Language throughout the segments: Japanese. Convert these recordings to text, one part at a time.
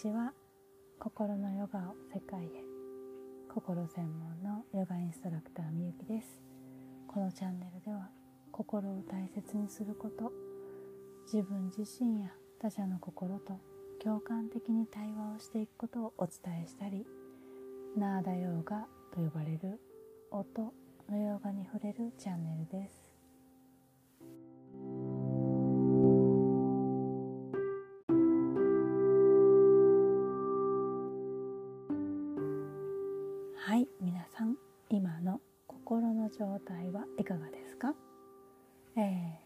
ちは心のヨガを世界へ。心専門のヨガインストラクターみゆきです。このチャンネルでは心を大切にすること自分自身や他者の心と共感的に対話をしていくことをお伝えしたりナーダヨーガと呼ばれる音のヨガに触れるチャンネルです。の状態はいかがですか、え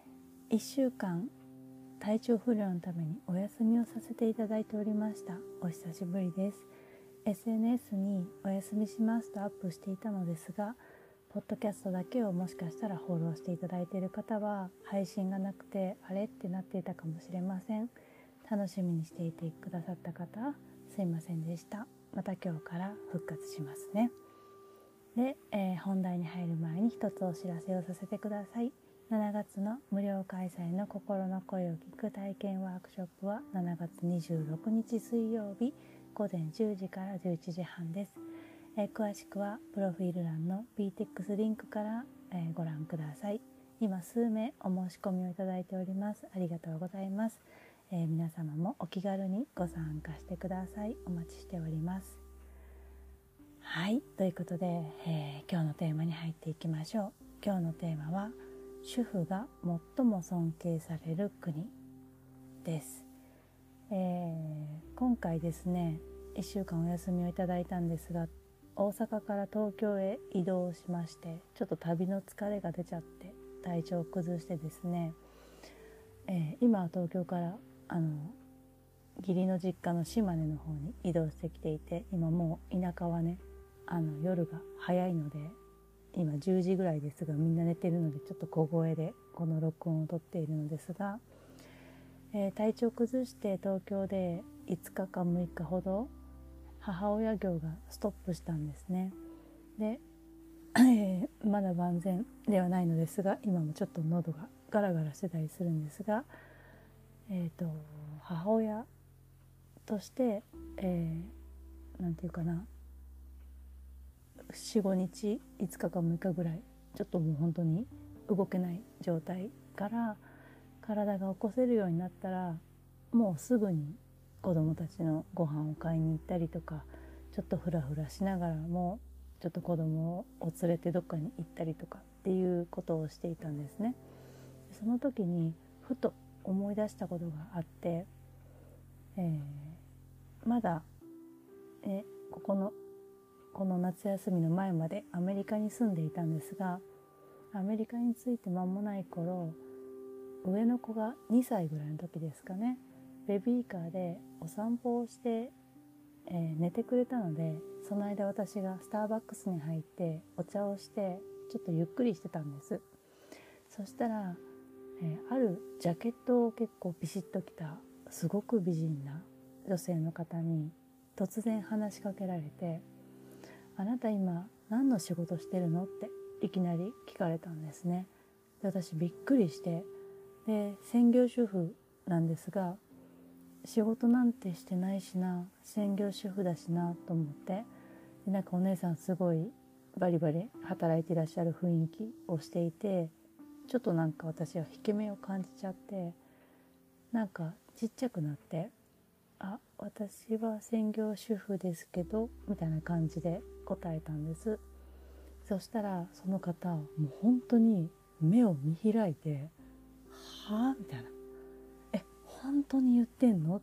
ー、1週間体調不良のためにお休みをさせていただいておりました。お久しぶりです。SNS にお休みしますとアップしていたのですがポッドキャストだけをもしかしたらフォローしていただいている方は配信がなくてあれ？ってなっていたかもしれません。楽しみにしていてくださった方すいませんでした。また今日から復活しますね。で、えー、本題に入る前に一つお知らせをさせてください。7月の無料開催の心の声を聞く体験ワークショップは7月26日水曜日午前10時から11時半です。えー、詳しくはプロフィール欄の PTEX リンクから、えー、ご覧ください。今数名お申し込みをいただいております。ありがとうございます、え、皆様もお気軽にご参加してください。お待ちしております。はいということで、え今日のテーマに入っていきましょう。今日のテーマは主婦が最も尊敬される国です、え今回ですね1週間お休みをいただいたんですが大阪から東京へ移動しましてちょっと旅の疲れが出ちゃって体調を崩してですね、えー、今は東京からあの義理の実家の島根の方に移動してきていて今もう田舎はねあの夜が早いので今10時ぐらいですがみんな寝てるのでちょっと小声でこの録音をとっているのですが、えー、体調崩して東京で5日か6日ほど母親業がストップしたんですね。で、えー、まだ万全ではないのですが今もちょっと喉がガラガラしてたりするんですが、えーと、母親として何、えー、て言うかな45日5日か6日ぐらいちょっともう本当に動けない状態から体が起こせるようになったらもうすぐに子供たちのご飯を買いに行ったりとかちょっとフラフラしながらもちょっと子供を連れてどっかに行ったりとかっていうことをしていたんですね。その時にふと思い出したことがあって、えー、まだえここのこの夏休みの前までアメリカに住んでいたんですがアメリカに着いて間もない頃上の子が2歳ぐらいの時ですかね。ベビーカーでお散歩をして、えー、寝てくれたのでその間私がスターバックスに入ってお茶をしてちょっとゆっくりしてたんです。そしたら、えー、あるジャケットを結構ビシッときたすごく美人な女性の方に突然話しかけられて「あなた今何の仕事してるの?」っていきなり聞かれたんですねで私びっくりしてで専業主婦なんですが仕事なんてしてないしな専業主婦だしなと思ってでなんかお姉さんすごいバリバリ働いていらっしゃる雰囲気をしていてちょっとなんか私は引け目を感じちゃってなんかちっちゃくなって「あ私は専業主婦ですけど」みたいな感じで答えたんですそしたらその方もう本当に目を見開いて「はあ?」みたいなえ本当に言ってんの?」っ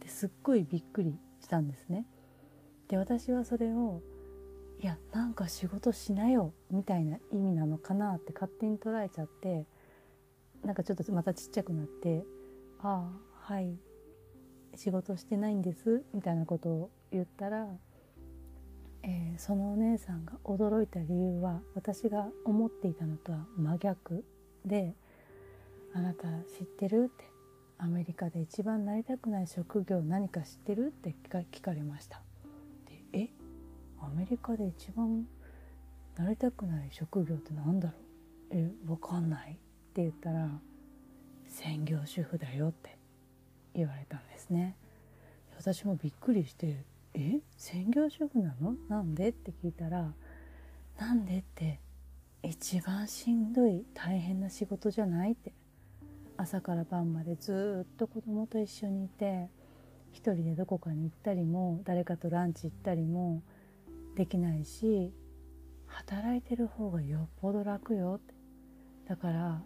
てすっごいびっくりしたんですね。で私はそれを「いやなんか仕事しなよ」みたいな意味なのかなって勝手に捉えちゃってなんかちょっとまたちっちゃくなって「ああはい仕事してないんです」みたいなことを言ったら、えー、そのお姉さんが驚いた理由は私が思っていたのとは真逆で「あなた知ってる?」ってアメリカで一番なりたくない職業何か知ってるって聞かれました。でえ？アメリカで一番なりたくない職業って何だろう？えわかんない。って言ったら専業主婦だよって。言われたんですね。私もびっくりして「え？専業主婦なの？なんで?」って聞いたら「なんで?」って一番しんどい大変な仕事じゃない？って。朝から晩までずっと子供と一緒にいて一人でどこかに行ったりも誰かとランチ行ったりもできないし働いてる方がよっぽど楽よって。だから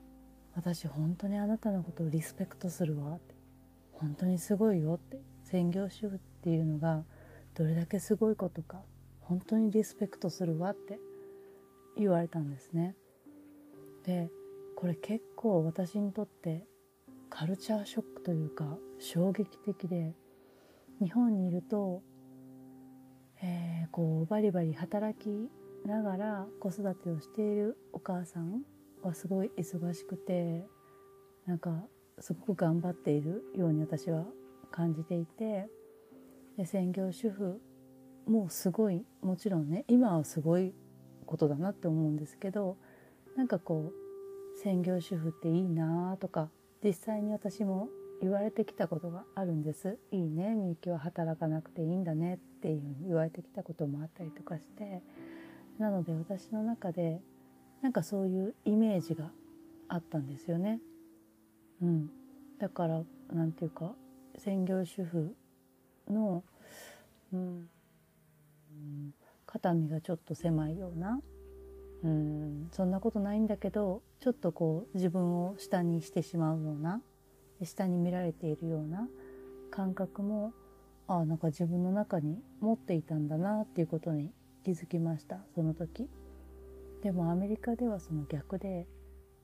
私本当にあなたのことをリスペクトするわって。本当にすごいよって専業主婦っていうのがどれだけすごいことか本当にリスペクトするわって言われたんですね。でこれ結構私にとってカルチャーショックというか衝撃的で日本にいると、えー、こうバリバリ働きながら子育てをしているお母さんはすごい忙しくてなんかすごく頑張っているように私は感じていてで専業主婦もすごいもちろんね今はすごいことだなって思うんですけどなんかこう専業主婦っていいなとか実際に私も言われてきたことがあるんです「いいねみゆきは働かなくていいんだね」っていうふうに言われてきたこともあったりとかしてなので私の中でなんかそういうイメージがあったんですよね。うん、だからなんていうか専業主婦の、うん、肩身がちょっと狭いようなうんそんなことないんだけどちょっとこう自分を下にしてしまうような下に見られているような感覚もあなんか自分の中に持っていたんだなっていうことに気づきましたその時。でもアメリカではその逆で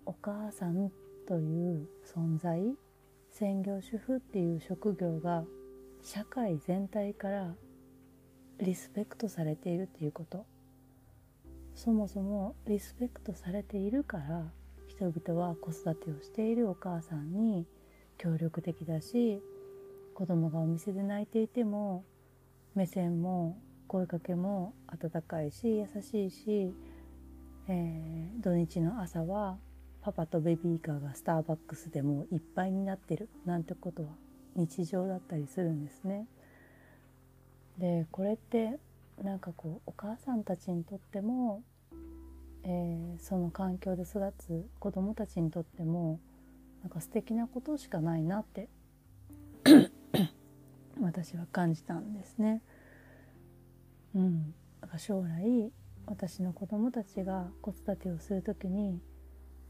お母さんという存在専業主婦っていう職業が社会全体からリスペクトされているっていうこと。そもそもリスペクトされているから人々は子育てをしているお母さんに協力的だし子供がお店で泣いていても目線も声かけも温かいし優しいし、えー、土日の朝はパパとベビーカーがスターバックスでもいっぱいになってるなんてことは日常だったりするんですね。でこれってなんかこうお母さんたちにとっても、えー、その環境で育つ子どもたちにとってもなんか素敵なことしかないなって 私は感じたんですね。うん、だから将来私の子供たちが子育てをする時に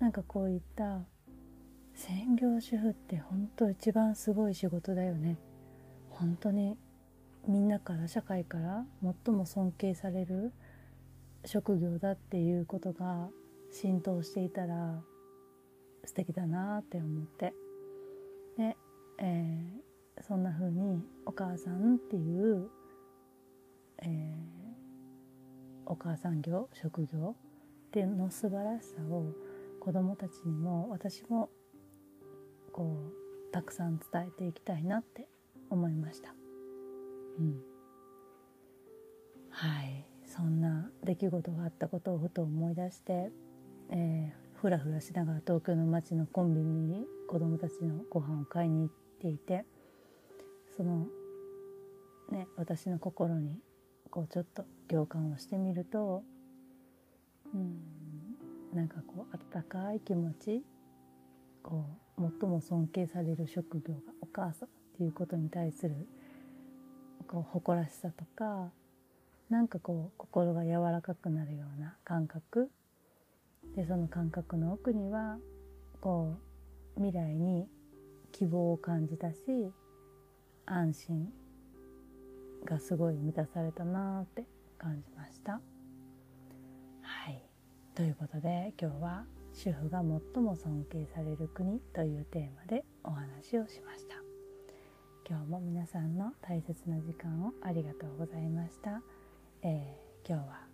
なんかこういった専業主婦って本当一番すごい仕事だよね。本当にみんなから社会から最も尊敬される職業だっていうことが浸透していたら素敵だなって思って。で、えー、そんな風にお母さんっていう、えー、お母さん業職業っていうの素晴らしさを子どもたちにも私もこうたくさん伝えていきたいなって思いました。うん、はい。そんな出来事があったことをふと思い出して、えー、ふらふらしながら東京の街のコンビニに子どもたちのご飯を買いに行っていてそのね私の心にこうちょっと共感をしてみるとうん。なんかこう温かい気持ちこう最も尊敬される職業がお母さんっていうことに対するこう誇らしさとかなんかこう心が柔らかくなるような感覚でその感覚の奥にはこう未来に希望を感じたし安心がすごい満たされたなって感じました。ということで今日は「主婦が最も尊敬される国」というテーマでお話をしました。今日も皆さんの大切な時間をありがとうございました。えー、今日は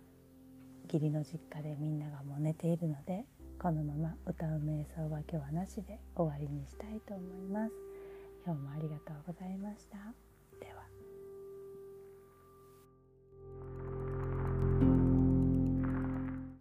義理の実家でみんながもう寝ているのでこのまま歌う瞑想は今日はなしで終わりにしたいと思います。今日もありがとうございました。